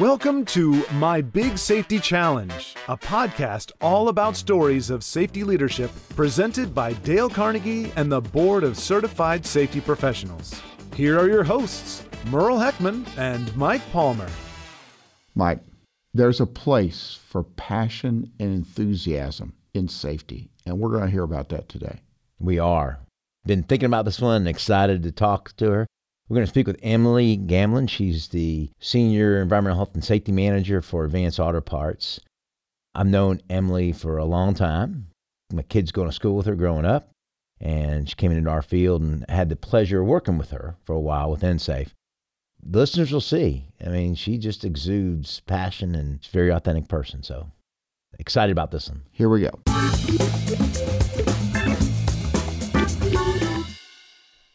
Welcome to My Big Safety Challenge, a podcast all about stories of safety leadership presented by Dale Carnegie and the Board of Certified Safety Professionals. Here are your hosts, Merle Heckman and Mike Palmer. Mike, there's a place for passion and enthusiasm in safety, and we're going to hear about that today. We are. Been thinking about this one, excited to talk to her. We're going to speak with Emily Gamblin. She's the Senior Environmental Health and Safety Manager for Advance Auto Parts. I've known Emily for a long time. My kids going to school with her growing up, and she came into our field and had the pleasure of working with her for a while with NSAFE. The listeners will see. I mean, she just exudes passion and she's a very authentic person. So excited about this one. Here we go.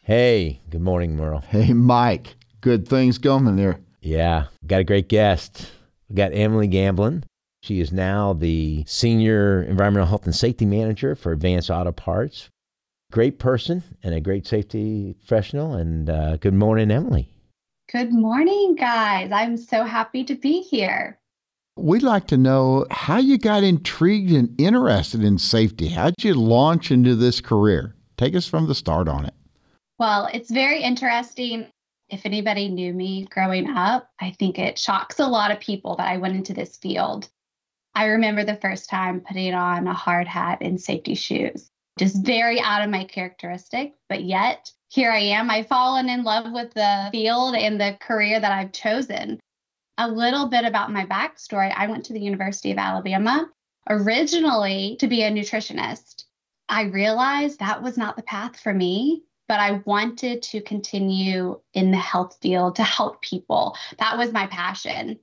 Hey, good morning, Merle. Hey, Mike. Good things going there. Yeah, got a great guest. We got Emily Gamblin. She is now the Senior Environmental Health and Safety Manager for Advance Auto Parts. Great person and a great safety professional. And uh, good morning, Emily. Good morning, guys. I'm so happy to be here. We'd like to know how you got intrigued and interested in safety. How'd you launch into this career? Take us from the start on it. Well, it's very interesting. If anybody knew me growing up, I think it shocks a lot of people that I went into this field. I remember the first time putting on a hard hat and safety shoes, just very out of my characteristic, but yet here I am. I've fallen in love with the field and the career that I've chosen. A little bit about my backstory I went to the University of Alabama originally to be a nutritionist. I realized that was not the path for me but I wanted to continue in the health field to help people. That was my passion.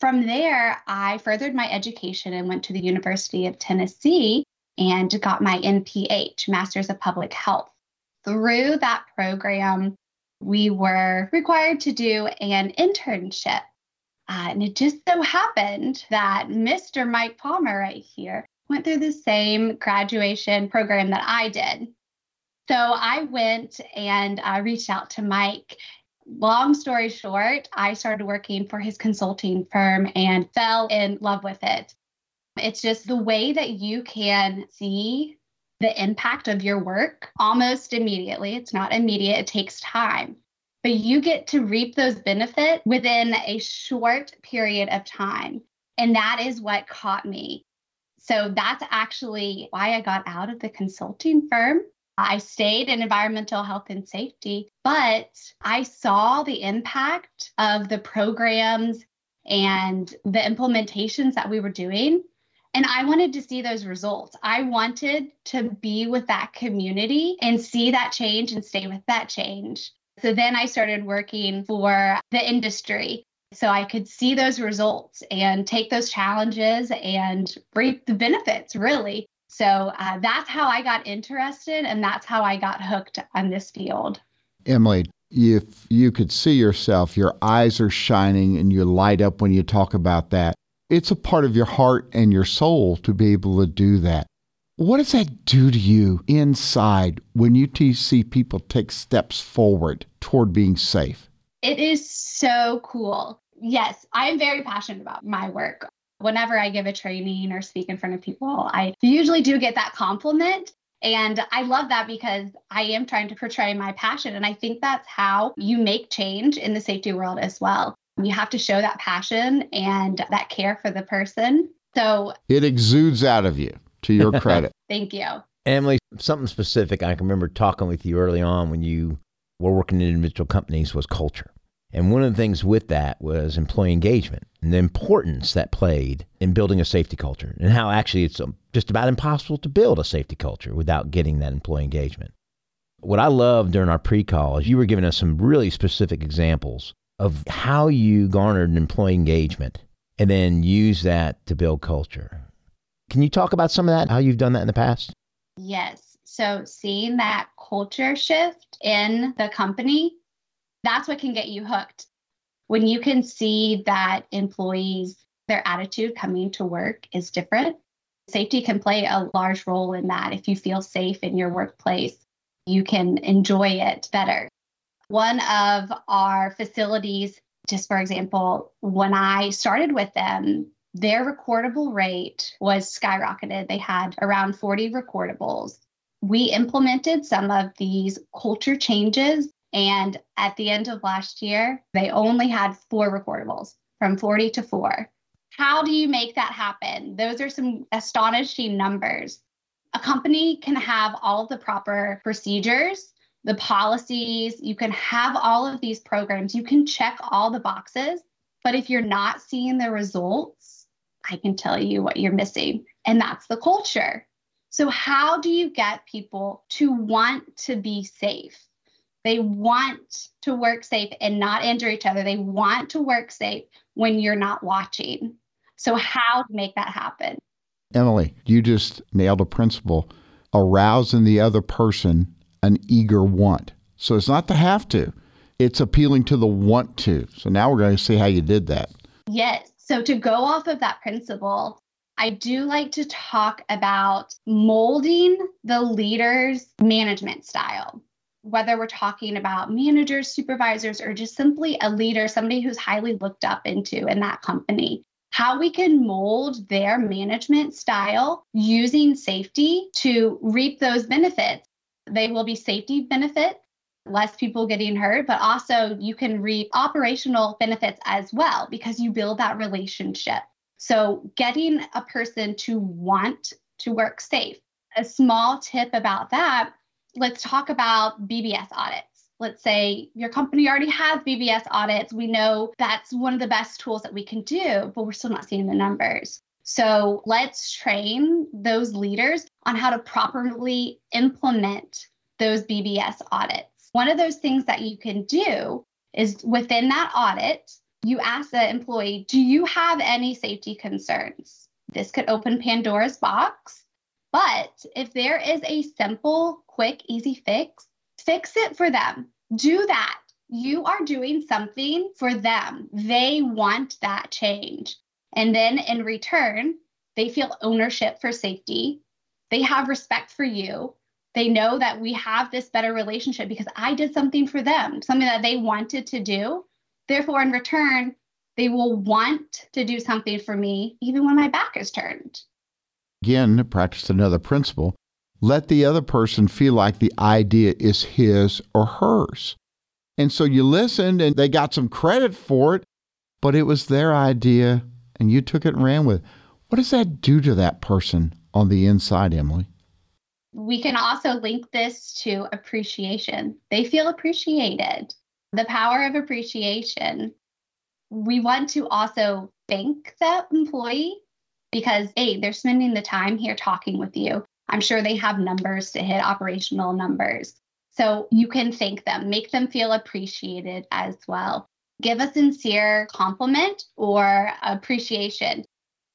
From there, I furthered my education and went to the University of Tennessee and got my MPH, Master's of Public Health. Through that program, we were required to do an internship. Uh, and it just so happened that Mr. Mike Palmer, right here, went through the same graduation program that I did. So I went and I reached out to Mike. Long story short, I started working for his consulting firm and fell in love with it. It's just the way that you can see the impact of your work almost immediately. It's not immediate, it takes time. But you get to reap those benefits within a short period of time. And that is what caught me. So that's actually why I got out of the consulting firm I stayed in environmental health and safety, but I saw the impact of the programs and the implementations that we were doing. And I wanted to see those results. I wanted to be with that community and see that change and stay with that change. So then I started working for the industry so I could see those results and take those challenges and reap the benefits, really. So uh, that's how I got interested, and that's how I got hooked on this field. Emily, if you could see yourself, your eyes are shining and you light up when you talk about that. It's a part of your heart and your soul to be able to do that. What does that do to you inside when you see people take steps forward toward being safe? It is so cool. Yes, I am very passionate about my work whenever I give a training or speak in front of people, I usually do get that compliment. And I love that because I am trying to portray my passion. And I think that's how you make change in the safety world as well. You have to show that passion and that care for the person. So it exudes out of you to your credit. Thank you. Emily, something specific I can remember talking with you early on when you were working in individual companies was culture. And one of the things with that was employee engagement and the importance that played in building a safety culture and how actually it's um, just about impossible to build a safety culture without getting that employee engagement. What I loved during our pre call is you were giving us some really specific examples of how you garnered an employee engagement and then use that to build culture. Can you talk about some of that, how you've done that in the past? Yes. So, seeing that culture shift in the company that's what can get you hooked. When you can see that employees, their attitude coming to work is different, safety can play a large role in that. If you feel safe in your workplace, you can enjoy it better. One of our facilities Just for example, when I started with them, their recordable rate was skyrocketed. They had around 40 recordables. We implemented some of these culture changes, and at the end of last year, they only had four recordables from 40 to four. How do you make that happen? Those are some astonishing numbers. A company can have all the proper procedures, the policies, you can have all of these programs, you can check all the boxes, but if you're not seeing the results, I can tell you what you're missing, and that's the culture. So, how do you get people to want to be safe? They want to work safe and not injure each other. They want to work safe when you're not watching. So, how to make that happen? Emily, you just nailed a principle arousing the other person an eager want. So, it's not the have to, it's appealing to the want to. So, now we're going to see how you did that. Yes. So, to go off of that principle, I do like to talk about molding the leader's management style. Whether we're talking about managers, supervisors, or just simply a leader, somebody who's highly looked up into in that company, how we can mold their management style using safety to reap those benefits. They will be safety benefits, less people getting hurt, but also you can reap operational benefits as well because you build that relationship. So, getting a person to want to work safe. A small tip about that let's talk about BBS audits. Let's say your company already has BBS audits. We know that's one of the best tools that we can do, but we're still not seeing the numbers. So let's train those leaders on how to properly implement those BBS audits. One of those things that you can do is within that audit, you ask the employee, Do you have any safety concerns? This could open Pandora's box. But if there is a simple, quick, easy fix, fix it for them. Do that. You are doing something for them. They want that change. And then in return, they feel ownership for safety. They have respect for you. They know that we have this better relationship because I did something for them, something that they wanted to do. Therefore, in return, they will want to do something for me even when my back is turned. Again, practice another principle. Let the other person feel like the idea is his or hers. And so you listened and they got some credit for it, but it was their idea and you took it and ran with it. What does that do to that person on the inside, Emily? We can also link this to appreciation. They feel appreciated the power of appreciation. We want to also thank that employee because, A, they're spending the time here talking with you. I'm sure they have numbers to hit, operational numbers. So you can thank them, make them feel appreciated as well. Give a sincere compliment or appreciation.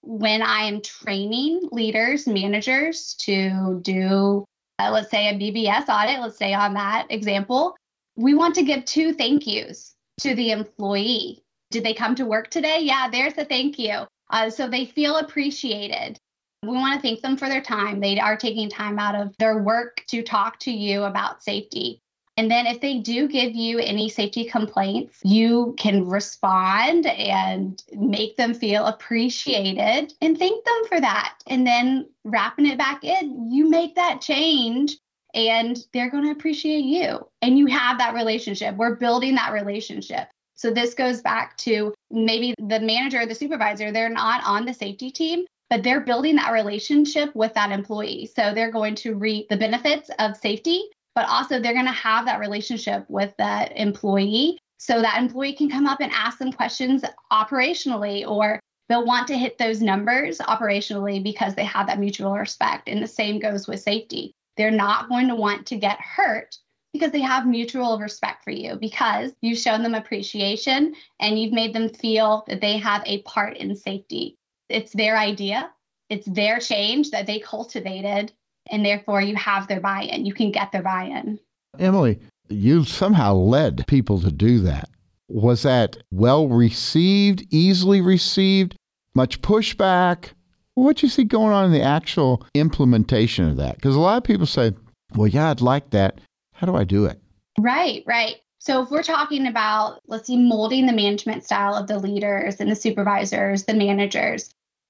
When I am training leaders, managers to do, uh, let's say, a BBS audit, let's say on that example, we want to give two thank yous to the employee. Did they come to work today? Yeah, there's a thank you. Uh, so they feel appreciated. We want to thank them for their time. They are taking time out of their work to talk to you about safety. And then if they do give you any safety complaints, you can respond and make them feel appreciated and thank them for that. And then wrapping it back in, you make that change and they're going to appreciate you. And you have that relationship. We're building that relationship. So this goes back to maybe the manager or the supervisor, they're not on the safety team, but they're building that relationship with that employee. So they're going to reap the benefits of safety, but also they're going to have that relationship with that employee. So that employee can come up and ask them questions operationally, or they'll want to hit those numbers operationally because they have that mutual respect. And the same goes with safety. They're not going to want to get hurt because they have mutual respect for you because you've shown them appreciation and you've made them feel that they have a part in safety. It's their idea, it's their change that they cultivated, and therefore you have their buy in. You can get their buy in. Emily, you somehow led people to do that. Was that well received, easily received, much pushback? What you see going on in the actual implementation of that? Because a lot of people say, well, yeah, I'd like that. How do I do it? Right, right. So, if we're talking about, let's see, molding the management style of the leaders and the supervisors, the managers,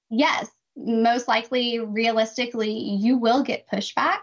yes, most likely, realistically, you will get pushback,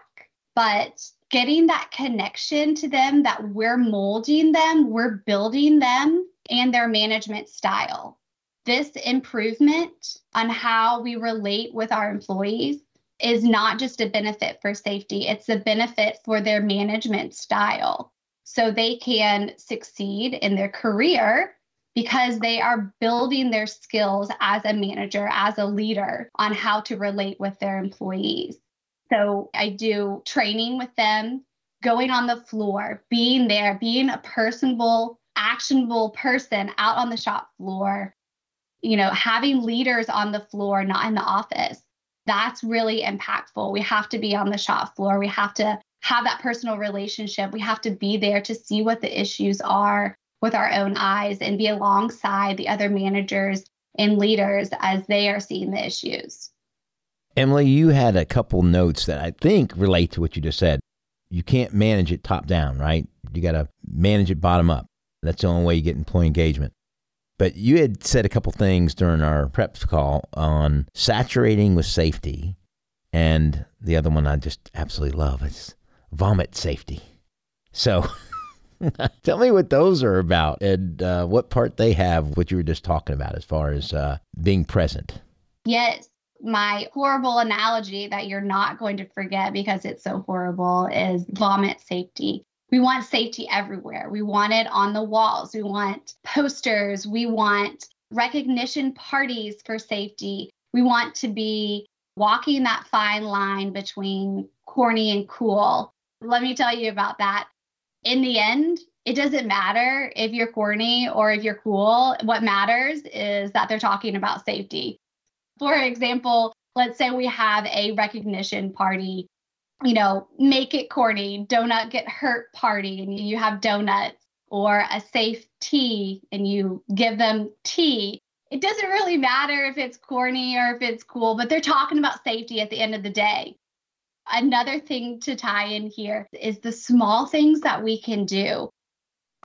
but getting that connection to them that we're molding them, we're building them and their management style. This improvement on how we relate with our employees is not just a benefit for safety, it's a benefit for their management style. So they can succeed in their career because they are building their skills as a manager, as a leader on how to relate with their employees. So I do training with them, going on the floor, being there, being a personable, actionable person out on the shop floor, you know, having leaders on the floor, not in the office. That's really impactful. We have to be on the shop floor. We have to have that personal relationship. We have to be there to see what the issues are with our own eyes and be alongside the other managers and leaders as they are seeing the issues. Emily, you had a couple notes that I think relate to what you just said. You can't manage it top down, right? You got to manage it bottom up. That's the only way you get employee engagement. But you had said a couple things during our prep call on saturating with safety. And the other one I just absolutely love is vomit safety. So tell me what those are about and uh, what part they have, what you were just talking about as far as uh, being present. Yes. My horrible analogy that you're not going to forget because it's so horrible is vomit safety. We want safety everywhere. We want it on the walls. We want posters. We want recognition parties for safety. We want to be walking that fine line between corny and cool let me tell you about that. In the end, it doesn't matter if you're corny or if you're cool. What matters is that they're talking about safety. For example, let's say we have a recognition party, you know, make it corny, donut get hurt party, and you have donuts, or a safe tea and you give them tea. It doesn't really matter if it's corny or if it's cool, but they're talking about safety at the end of the day. Another thing to tie in here is the small things that we can do.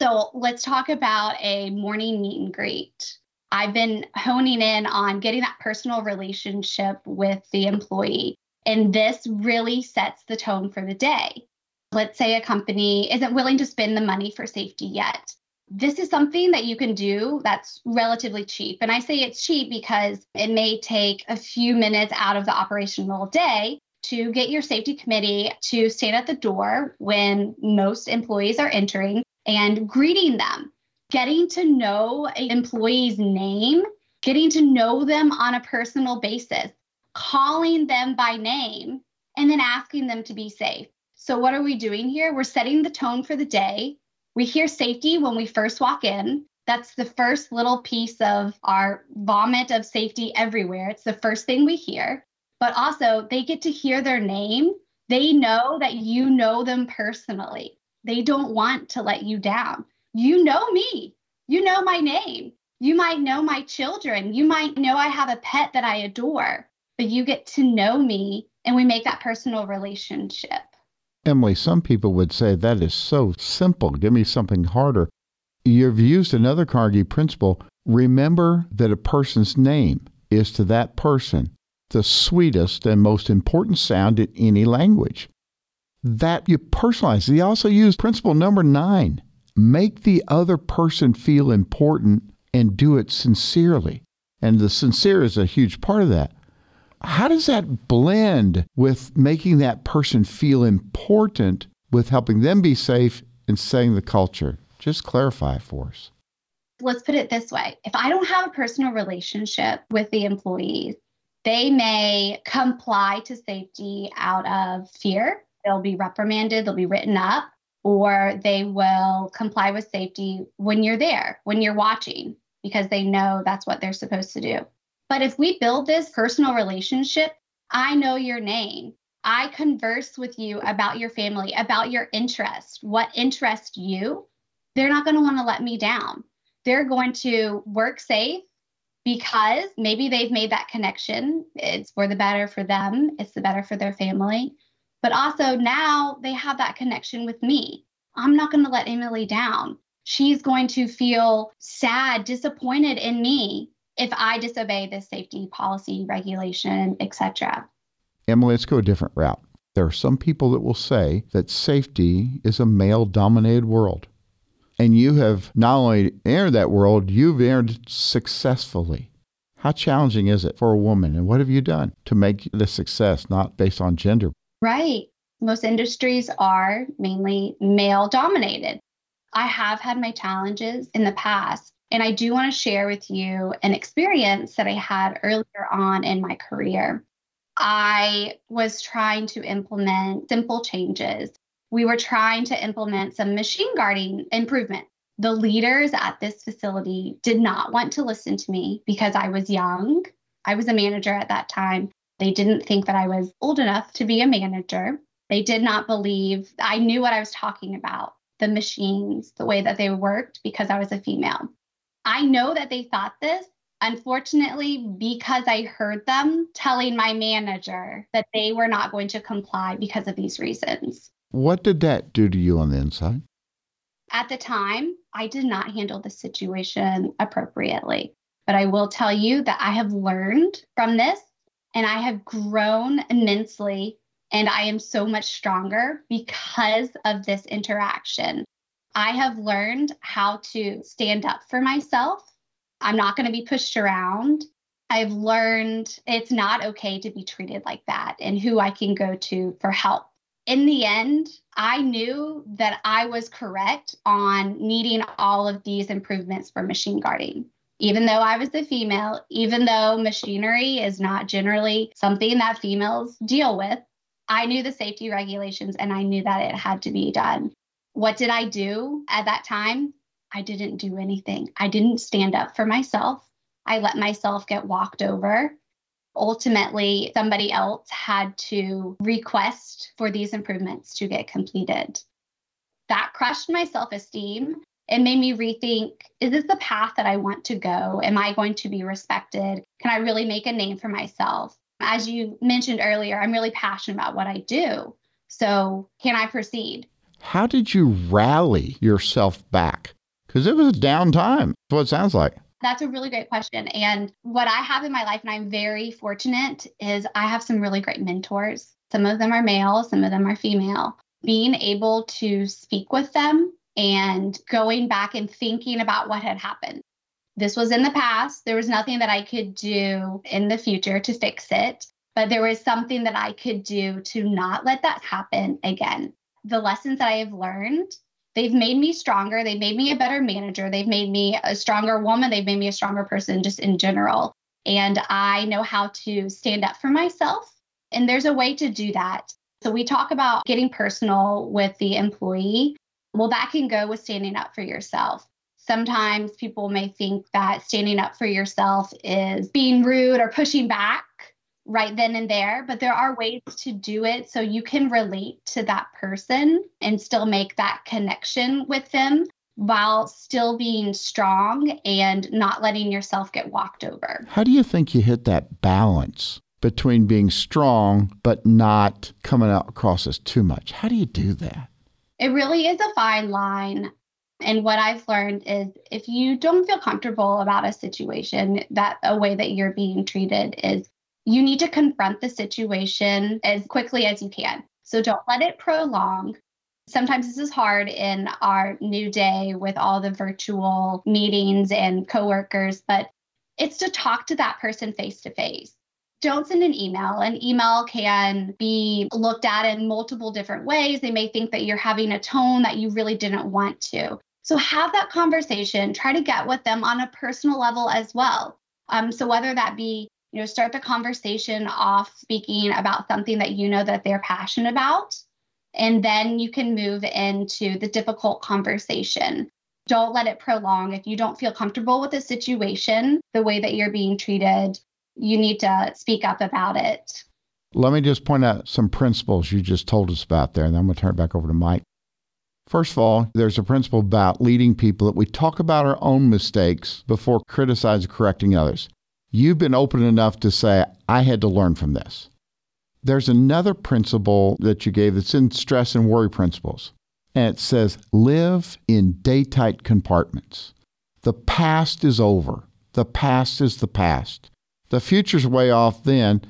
So let's talk about a morning meet and greet. I've been honing in on getting that personal relationship with the employee, and this really sets the tone for the day. Let's say a company isn't willing to spend the money for safety yet. This is something that you can do that's relatively cheap. And I say it's cheap because it may take a few minutes out of the operational day, to get your safety committee to stand at the door when most employees are entering and greeting them, getting to know an employee's name, getting to know them on a personal basis, calling them by name, and then asking them to be safe. So, what are we doing here? We're setting the tone for the day. We hear safety when we first walk in. That's the first little piece of our vomit of safety everywhere. It's the first thing we hear but also they get to hear their name. They know that you know them personally. They don't want to let you down. You know me. You know my name. You might know my children. You might know I have a pet that I adore, but you get to know me and we make that personal relationship. Emily, some people would say that is so simple. Give me something harder. You've used another Carnegie principle. Remember that a person's name is to that person the sweetest and most important sound in any language. That you personalize. He also used principle number nine make the other person feel important and do it sincerely. And the sincere is a huge part of that. How does that blend with making that person feel important with helping them be safe and setting the culture? Just clarify for us. Let's put it this way if I don't have a personal relationship with the employees, they may comply to safety out of fear. They'll be reprimanded, they'll be written up, or they will comply with safety when you're there, when you're watching, because they know that's what they're supposed to do. But if we build this personal relationship, I know your name. I converse with you about your family, about your interest, what interests you. They're not going to want to let me down. They're going to work safe because maybe they've made that connection. It's for the better for them, it's the better for their family. But also now they have that connection with me. I'm not going to let Emily down. She's going to feel sad, disappointed in me if I disobey this safety policy, regulation, etc. Emily, let's go a different route. There are some people that will say that safety is a male dominated world. And you have not only entered that world, you've entered successfully. How challenging is it for a woman? And what have you done to make a success, not based on gender? Right. Most industries are mainly male dominated. I have had my challenges in the past, and I do want to share with you an experience that I had earlier on in my career. I was trying to implement simple changes. We were trying to implement some machine guarding improvement. The leaders at this facility did not want to listen to me because I was young. I was a manager at that time. They didn't think that I was old enough to be a manager. They did not believe I knew what I was talking about, the machines, the way that they worked because I was a female. I know that they thought this Unfortunately, because I heard them telling my manager that they were not going to comply because of these reasons. What did that do to you on the inside? At the time, I did not handle the situation appropriately. But I will tell you that I have learned from this and I have grown immensely and I am so much stronger because of this interaction. I have learned how to stand up for myself I'm not going to be pushed around. I've learned it's not okay to be treated like that and who I can go to for help. In the end, I knew that I was correct on needing all of these improvements for machine guarding. Even though I was a female, even though machinery is not generally something that females deal with, I knew the safety regulations and I knew that it had to be done. What did I do at that time? I didn't do anything. I didn't stand up for myself. I let myself get walked over. Ultimately, somebody else had to request for these improvements to get completed. That crushed my self esteem. It made me rethink is this the path that I want to go? Am I going to be respected? Can I really make a name for myself? As you mentioned earlier, I'm really passionate about what I do. So, can I proceed? How did you rally yourself back? Because it was a down time. That's what it sounds like. That's a really great question. And what I have in my life, and I'm very fortunate, is I have some really great mentors. Some of them are male, some of them are female. Being able to speak with them and going back and thinking about what had happened. This was in the past. There was nothing that I could do in the future to fix it, but there was something that I could do to not let that happen again. The lessons that I have learned they've made me stronger. They've made me a better manager. They've made me a stronger woman. They've made me a stronger person just in general. And I know how to stand up for myself. And there's a way to do that. So we talk about getting personal with the employee. Well, that can go with standing up for yourself. Sometimes people may think that standing up for yourself is being rude or pushing back right then and there, but there are ways to do it so you can relate to that person and still make that connection with them while still being strong and not letting yourself get walked over. How do you think you hit that balance between being strong but not coming out across as too much? How do you do that? It really is a fine line. And what I've learned is if you don't feel comfortable about a situation, that a way that you're being treated is you need to confront the situation as quickly as you can. So don't let it prolong. Sometimes this is hard in our new day with all the virtual meetings and coworkers, but it's to talk to that person face to face. Don't send an email. An email can be looked at in multiple different ways. They may think that you're having a tone that you really didn't want to. So have that conversation. Try to get with them on a personal level as well. Um, so whether that be you know start the conversation off speaking about something that you know that they're passionate about and then you can move into the difficult conversation. Don't let it prolong. If you don't feel comfortable with the situation the way that you're being treated you need to speak up about it. Let me just point out some principles you just told us about there and then i'm going to turn it back over to mike. First of all, there's a principle about leading people that we talk about our own mistakes before criticizing correcting others. You've been open enough to say, I had to learn from this. There's another principle that you gave that's in stress and worry principles. and it says, live in day tight compartments. The past is over. The past is the past. The future's way off then,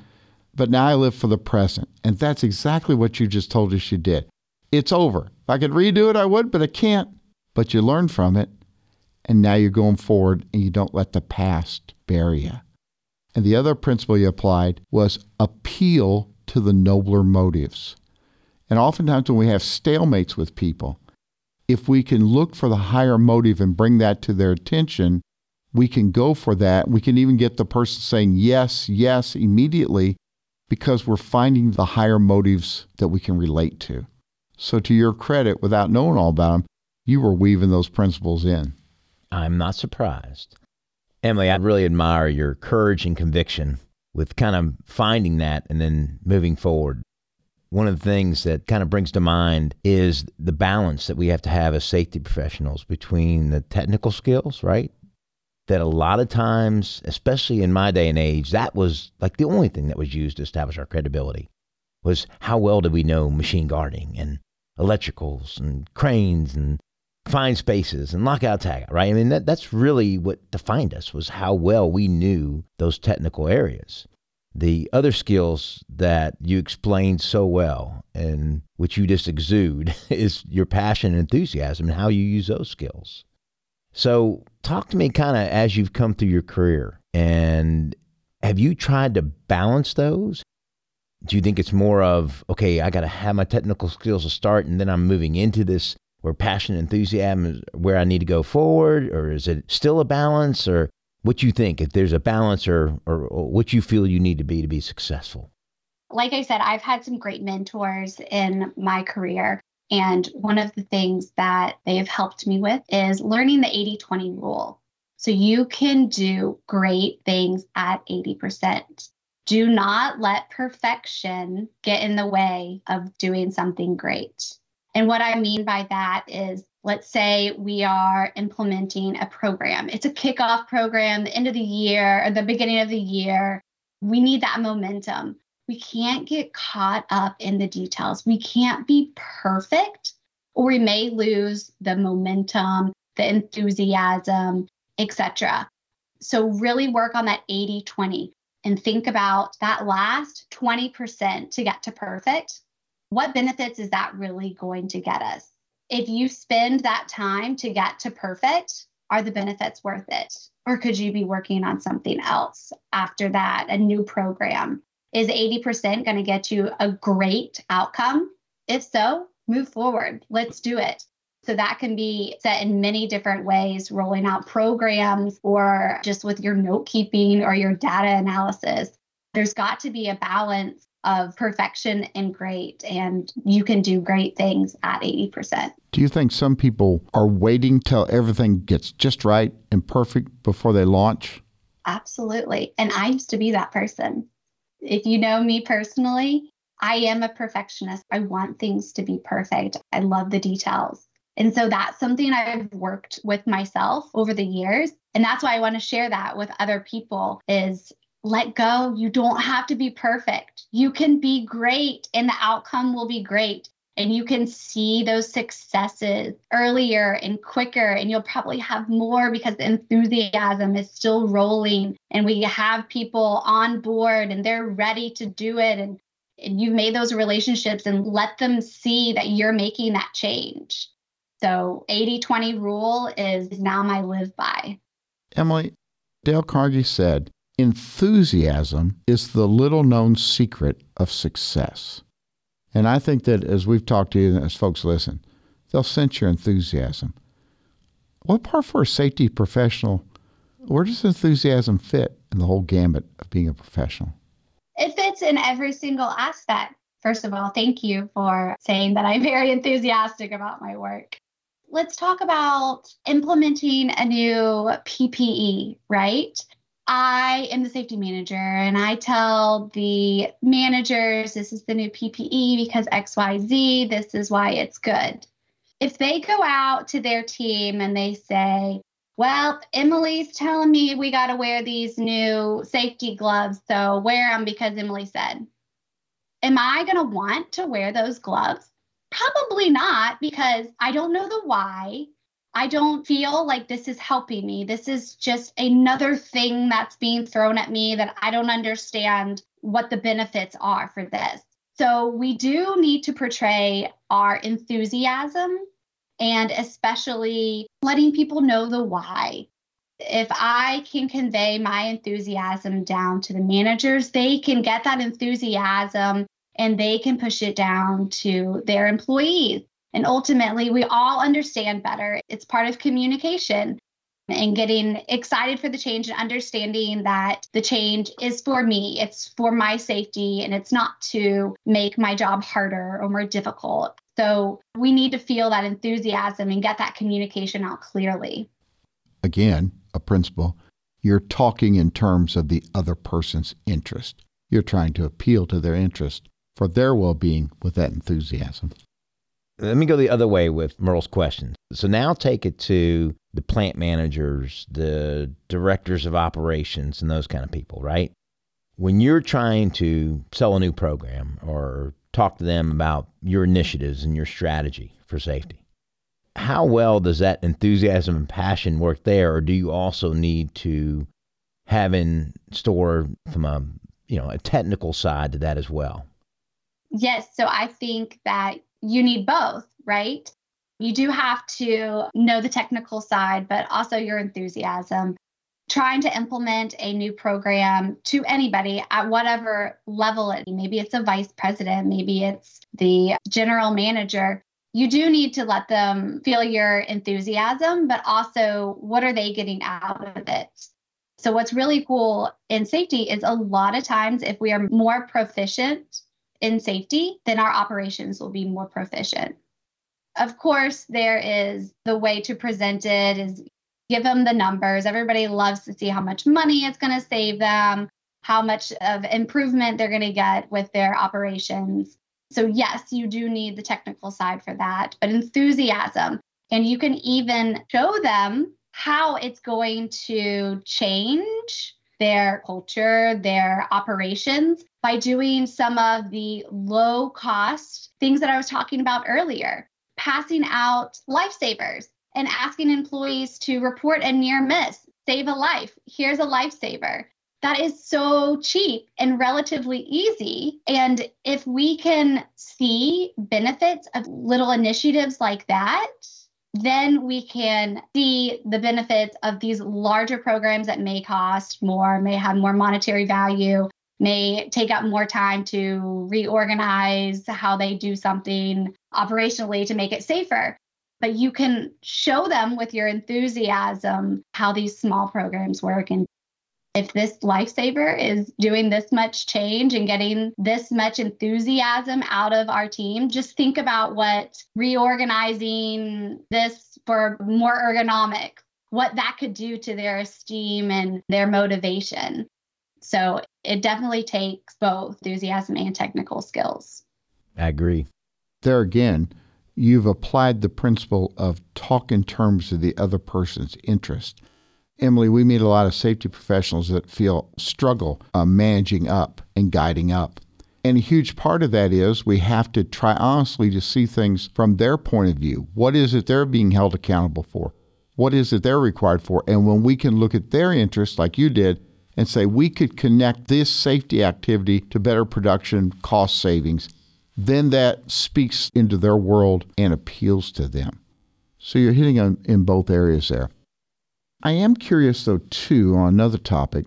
but now I live for the present. And that's exactly what you just told us you did. It's over. If I could redo it, I would, but I can't. But you learn from it, and now you're going forward and you don't let the past bury you. And the other principle you applied was appeal to the nobler motives. And oftentimes, when we have stalemates with people, if we can look for the higher motive and bring that to their attention, we can go for that. We can even get the person saying yes, yes immediately because we're finding the higher motives that we can relate to. So, to your credit, without knowing all about them, you were weaving those principles in. I'm not surprised. Emily, I really admire your courage and conviction with kind of finding that and then moving forward. One of the things that kind of brings to mind is the balance that we have to have as safety professionals between the technical skills, right? That a lot of times, especially in my day and age, that was like the only thing that was used to establish our credibility was how well did we know machine guarding and electricals and cranes and find spaces and lockout tag right? I mean, that, that's really what defined us was how well we knew those technical areas. The other skills that you explained so well and which you just exude is your passion and enthusiasm and how you use those skills. So, talk to me kind of as you've come through your career and have you tried to balance those? Do you think it's more of, okay, I got to have my technical skills to start and then I'm moving into this where passion and enthusiasm is where I need to go forward, or is it still a balance, or what you think if there's a balance, or, or, or what you feel you need to be to be successful? Like I said, I've had some great mentors in my career. And one of the things that they have helped me with is learning the 80 20 rule. So you can do great things at 80%. Do not let perfection get in the way of doing something great. And what I mean by that is, let's say we are implementing a program. It's a kickoff program, the end of the year or the beginning of the year. We need that momentum. We can't get caught up in the details. We can't be perfect, or we may lose the momentum, the enthusiasm, etc. So, really work on that 80 20 and think about that last 20% to get to perfect what benefits is that really going to get us? If you spend that time to get to perfect, are the benefits worth it? Or could you be working on something else after that, a new program? Is 80% going to get you a great outcome? If so, move forward. Let's do it. So that can be set in many different ways, rolling out programs or just with your note keeping or your data analysis. There's got to be a balance of perfection and great, and you can do great things at 80%. Do you think some people are waiting till everything gets just right and perfect before they launch? Absolutely. And I used to be that person. If you know me personally, I am a perfectionist. I want things to be perfect. I love the details. And so that's something I've worked with myself over the years. And that's why I want to share that with other people is let go. You don't have to be perfect. You can be great and the outcome will be great. And you can see those successes earlier and quicker, and you'll probably have more because the enthusiasm is still rolling. And we have people on board and they're ready to do it. And, and you've made those relationships and let them see that you're making that change. So 80 20 rule is now my live by. Emily, Dale Carnegie said, enthusiasm is the little known secret of success. And I think that as we've talked to you, as folks listen, they'll sense your enthusiasm. What part for a safety professional, where does enthusiasm fit in the whole gambit of being a professional? It fits in every single aspect. First of all, thank you for saying that I'm very enthusiastic about my work. Let's talk about implementing a new PPE, right? I am the safety manager and I tell the managers this is the new PPE because XYZ, this is why it's good. If they go out to their team and they say, well, Emily's telling me we got to wear these new safety gloves, so wear them because Emily said. Am I going to want to wear those gloves? Probably not because I don't know the why. I don't feel like this is helping me. This is just another thing that's being thrown at me that I don't understand what the benefits are for this. So we do need to portray our enthusiasm and especially letting people know the why. If I can convey my enthusiasm down to the managers, they can get that enthusiasm and they can push it down to their employees. And ultimately, we all understand better. It's part of communication and getting excited for the change and understanding that the change is for me, it's for my safety, and it's not to make my job harder or more difficult. So we need to feel that enthusiasm and get that communication out clearly. Again, a principle, you're talking in terms of the other person's interest. You're trying to appeal to their interest for their well being with that enthusiasm. Let me go the other way with Merle's question. So now take it to the plant managers, the directors of operations, and those kind of people, right? When you're trying to sell a new program or talk to them about your initiatives and your strategy for safety, how well does that enthusiasm and passion work there, or do you also need to have in store from a you know a technical side to that as well? Yes, so I think that you need both, right? You do have to know the technical side, but also your enthusiasm. Trying to implement a new program to anybody at whatever level it maybe it's a vice president, maybe it's the general manager. You do need to let them feel your enthusiasm, but also what are they getting out of it? So, what's really cool in safety is a lot of times if we are more proficient in safety, then our operations will be more proficient. Of course, there is the way to present it is give them the numbers. Everybody loves to see how much money it's going to save them, how much of improvement they're going to get with their operations. So, yes, you do need the technical side for that, but enthusiasm. And you can even show them how it's going to change their culture, their operations by doing some of the low cost things that I was talking about earlier, passing out lifesavers and asking employees to report a near miss, save a life. Here's a lifesaver. That is so cheap and relatively easy. And if we can see benefits of little initiatives like that, then we can see the benefits of these larger programs that may cost more, may have more monetary value, may take up more time to reorganize how they do something operationally to make it safer. But you can show them with your enthusiasm how these small programs work and if this lifesaver is doing this much change and getting this much enthusiasm out of our team, just think about what reorganizing this for more ergonomic, what that could do to their esteem and their motivation. So it definitely takes both enthusiasm and technical skills. I agree. There again, you've applied the principle of talk in terms of the other person's interest. Emily, we meet a lot of safety professionals that feel struggle uh, managing up and guiding up. And a huge part of that is we have to try honestly to see things from their point of view. What is it they're being held accountable for? What is it they're required for? And when we can look at their interests, like you did, and say we could connect this safety activity to better production cost savings, then that speaks into their world and appeals to them. So you're hitting on in both areas there. I am curious, though, too, on another topic.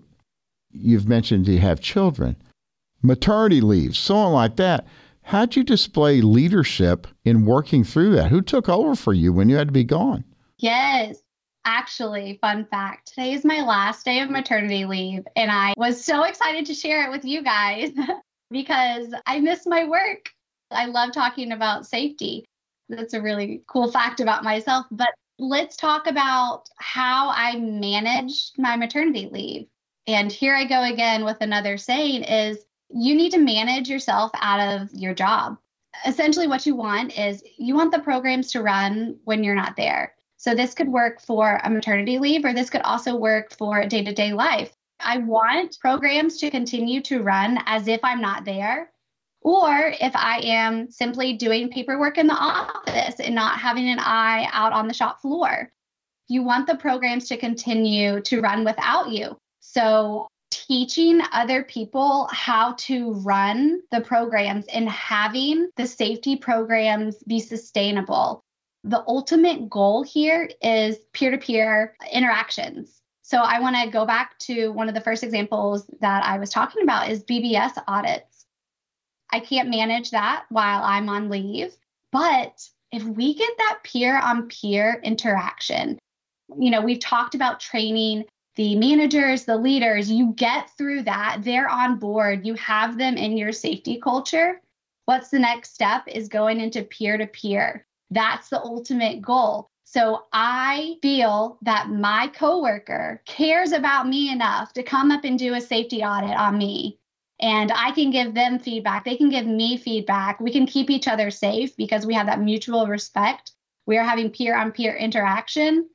You've mentioned you have children, maternity leave, someone like that. How'd you display leadership in working through that? Who took over for you when you had to be gone? Yes. Actually, fun fact today is my last day of maternity leave, and I was so excited to share it with you guys because I miss my work. I love talking about safety. That's a really cool fact about myself. But let's talk about how I managed my maternity leave. And here I go again with another saying is you need to manage yourself out of your job. Essentially, what you want is you want the programs to run when you're not there. So, this could work for a maternity leave, or this could also work for day to day life. I want programs to continue to run as if I'm not there Or if I am simply doing paperwork in the office and not having an eye out on the shop floor, you want the programs to continue to run without you. So, teaching other people how to run the programs and having the safety programs be sustainable. The ultimate goal here is peer to peer interactions. So, I want to go back to one of the first examples that I was talking about is BBS audits. I can't manage that while I'm on leave, but if we get that peer on peer interaction, you know, we've talked about training the managers, the leaders, you get through that, they're on board, you have them in your safety culture. What's the next step is going into peer to peer. That's the ultimate goal. So I feel that my coworker cares about me enough to come up and do a safety audit on me. And I can give them feedback. They can give me feedback. We can keep each other safe because we have that mutual respect. We are having peer on peer interaction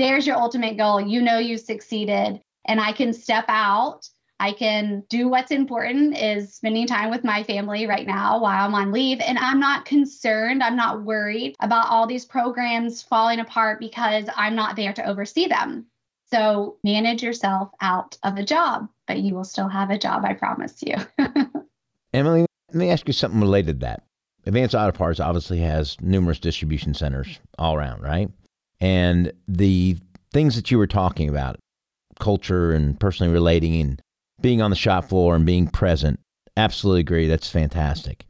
there's your ultimate goal. You know you succeeded, and I can step out. I can do what's important is spending time with my family right now while I'm on leave. And I'm not concerned, I'm not worried about all these programs falling apart because I'm not there to oversee them. So manage yourself out of a job, but you will still have a job, I promise you. Emily, let me ask you something related to that. Advance Auto Parts obviously has numerous distribution centers all around, right? And the things that you were talking about, culture and personally relating and being on the shop floor and being present, absolutely agree. That's fantastic.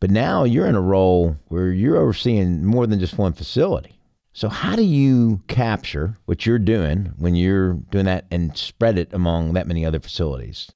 But now you're in a role where you're overseeing more than just one facility. So, how do you capture what you're doing when you're doing that and spread it among that many other facilities?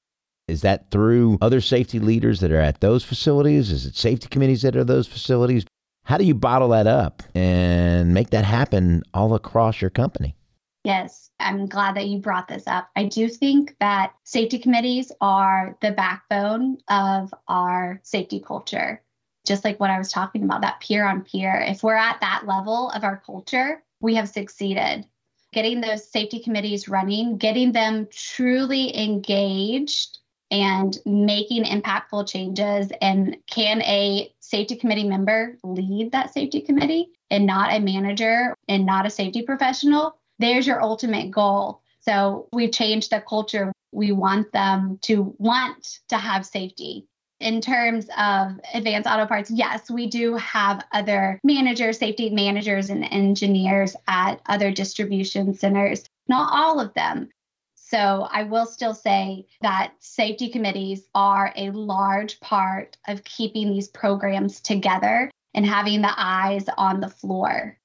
Is that through other safety leaders that are at those facilities? Is it safety committees that are those facilities? How do you bottle that up and make that happen all across your company? Yes, I'm glad that you brought this up. I do think that safety committees are the backbone of our safety culture. Just like what I was talking about, that peer on peer. If we're at that level of our culture, we have succeeded. Getting those safety committees running, getting them truly engaged and making impactful changes. And can a safety committee member lead that safety committee and not a manager and not a safety professional? There's your ultimate goal. So we've changed the culture. We want them to want to have safety. In terms of Advance Auto Parts, yes, we do have other managers, safety managers, and engineers at other distribution centers. Not all of them, so I will still say that safety committees are a large part of keeping these programs together and having the eyes on the floor.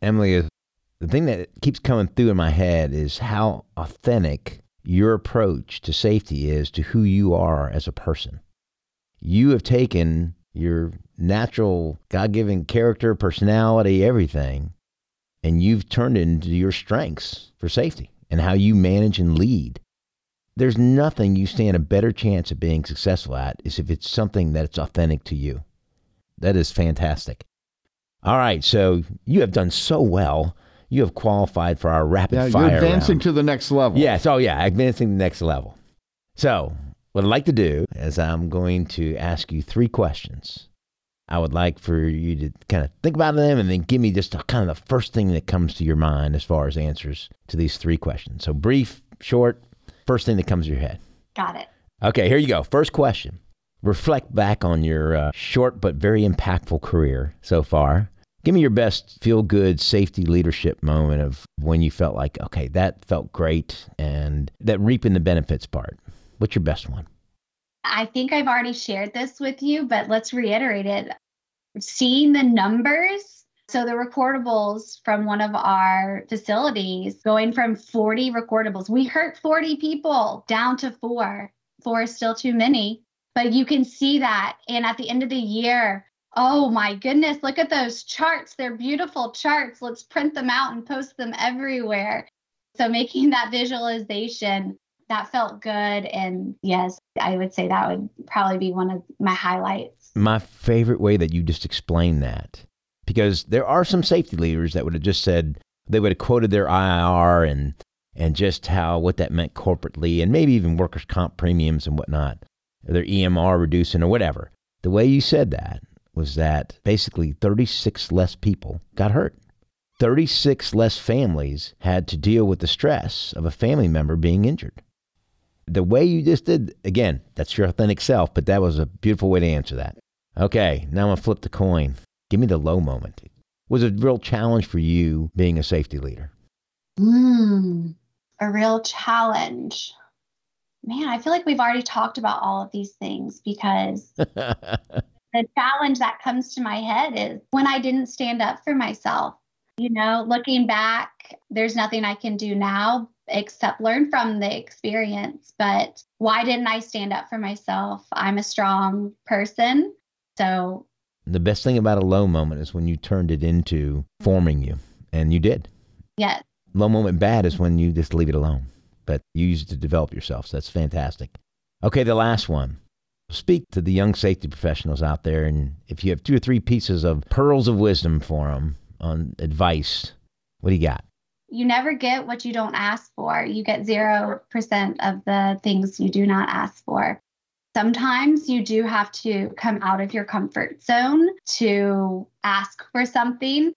Emily, the thing that keeps coming through in my head is how authentic your approach to safety is to who you are as a person. You have taken your natural, God given character, personality, everything, and you've turned it into your strengths for safety and how you manage and lead. There's nothing you stand a better chance of being successful at is if it's something that's authentic to you. That is fantastic. All right, so you have done so well. You have qualified for our rapid yeah, fire. You're advancing round. to the next level. Yes. Oh, yeah. Advancing to the next level. So, what I'd like to do is I'm going to ask you three questions. I would like for you to kind of think about them and then give me just a, kind of the first thing that comes to your mind as far as answers to these three questions. So, brief, short, first thing that comes to your head. Got it. Okay, here you go. First question. Reflect back on your uh, short but very impactful career so far. Give me your best feel good safety leadership moment of when you felt like, okay, that felt great and that reaping the benefits part. What's your best one? I think I've already shared this with you, but let's reiterate it. Seeing the numbers. So, the recordables from one of our facilities going from 40 recordables, we hurt 40 people down to four. Four is still too many, but you can see that. And at the end of the year, oh my goodness, look at those charts. They're beautiful charts. Let's print them out and post them everywhere. So, making that visualization that felt good. And yes, I would say that would probably be one of my highlights. My favorite way that you just explained that, because there are some safety leaders that would have just said, they would have quoted their IIR and and just how what that meant corporately and maybe even workers' comp premiums and whatnot, their EMR reducing or whatever. The way you said that was that basically 36 less people got hurt. 36 less families had to deal with the stress of a family member being injured. The way you just did, again, that's your authentic self, but that was a beautiful way to answer that. Okay, now I'm going to flip the coin. Give me the low moment. Was a real challenge for you being a safety leader? Mm, a real challenge. Man, I feel like we've already talked about all of these things because the challenge that comes to my head is when I didn't stand up for myself. You know, looking back, there's nothing I can do now except learn from the experience. But why didn't I stand up for myself? I'm a strong person. So, the best thing about a low moment is when you turned it into forming you, and you did. Yes. Low moment bad is when you just leave it alone, but you use it to develop yourself. So that's fantastic. Okay, the last one. Speak to the young safety professionals out there, and if you have two or three pieces of pearls of wisdom for them on advice, what do you got? You never get what you don't ask for. You get 0% of the things you do not ask for. Sometimes you do have to come out of your comfort zone to ask for something.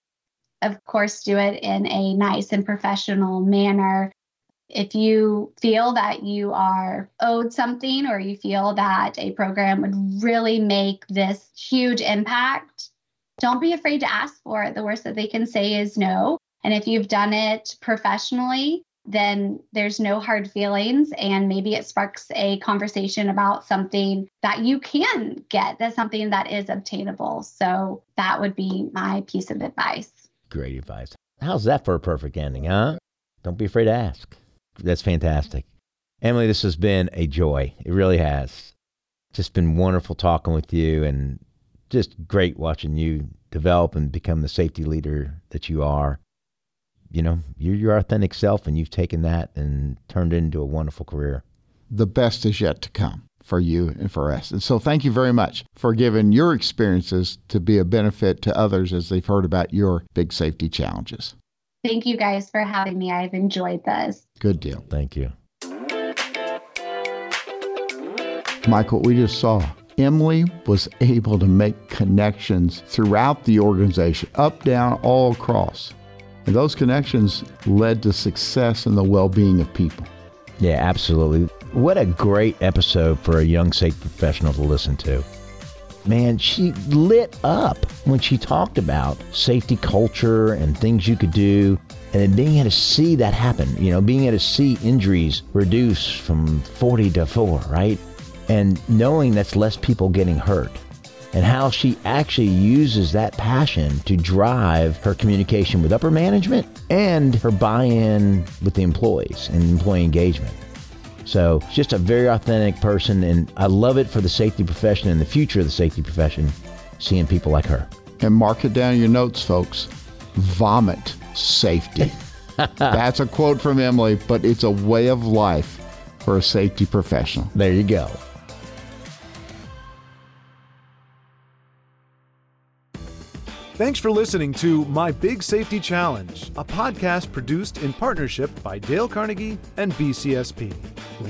Of course, do it in a nice and professional manner. If you feel that you are owed something or you feel that a program would really make this huge impact, don't be afraid to ask for it. The worst that they can say is no. And if you've done it professionally, then there's no hard feelings. And maybe it sparks a conversation about something that you can get, that's something that is obtainable. So that would be my piece of advice. Great advice. How's that for a perfect ending, huh? Don't be afraid to ask. That's fantastic. Emily, this has been a joy. It really has. Just been wonderful talking with you and just great watching you develop and become the safety leader that you are. You know, you're your authentic self and you've taken that and turned it into a wonderful career. The best is yet to come for you and for us. And so thank you very much for giving your experiences to be a benefit to others as they've heard about your big safety challenges. Thank you guys for having me. I've enjoyed this. Good deal. Thank you. Michael, we just saw Emily was able to make connections throughout the organization, up, down, all across. And those connections led to success and the well being of people. Yeah, absolutely. What a great episode for a young safety professional to listen to. Man, she lit up when she talked about safety culture and things you could do, and then being able to see that happen, you know, being able to see injuries reduce from 40 to 4, right? And knowing that's less people getting hurt and how she actually uses that passion to drive her communication with upper management and her buy in with the employees and employee engagement. So, just a very authentic person, and I love it for the safety profession and the future of the safety profession, seeing people like her. And mark it down in your notes, folks. Vomit safety. That's a quote from Emily, but it's a way of life for a safety professional. There you go. Thanks for listening to My Big Safety Challenge, a podcast produced in partnership by Dale Carnegie and BCSP.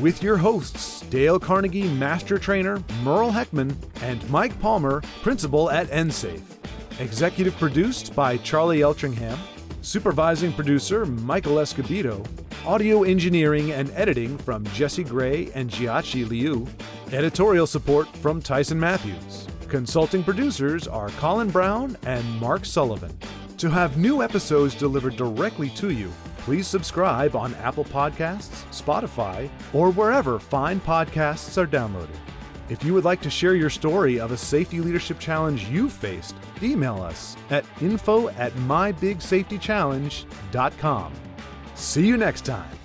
With your hosts, Dale Carnegie Master Trainer Merle Heckman and Mike Palmer, Principal at NSAFE. Executive produced by Charlie Eltringham. Supervising producer Michael Escobedo. Audio engineering and editing from Jesse Gray and Jiachi Liu. Editorial support from Tyson Matthews. Consulting producers are Colin Brown and Mark Sullivan. To have new episodes delivered directly to you, please subscribe on Apple Podcasts, Spotify, or wherever fine podcasts are downloaded. If you would like to share your story of a safety leadership challenge you faced, email us at info at mybigsafetychallenge.com. See you next time.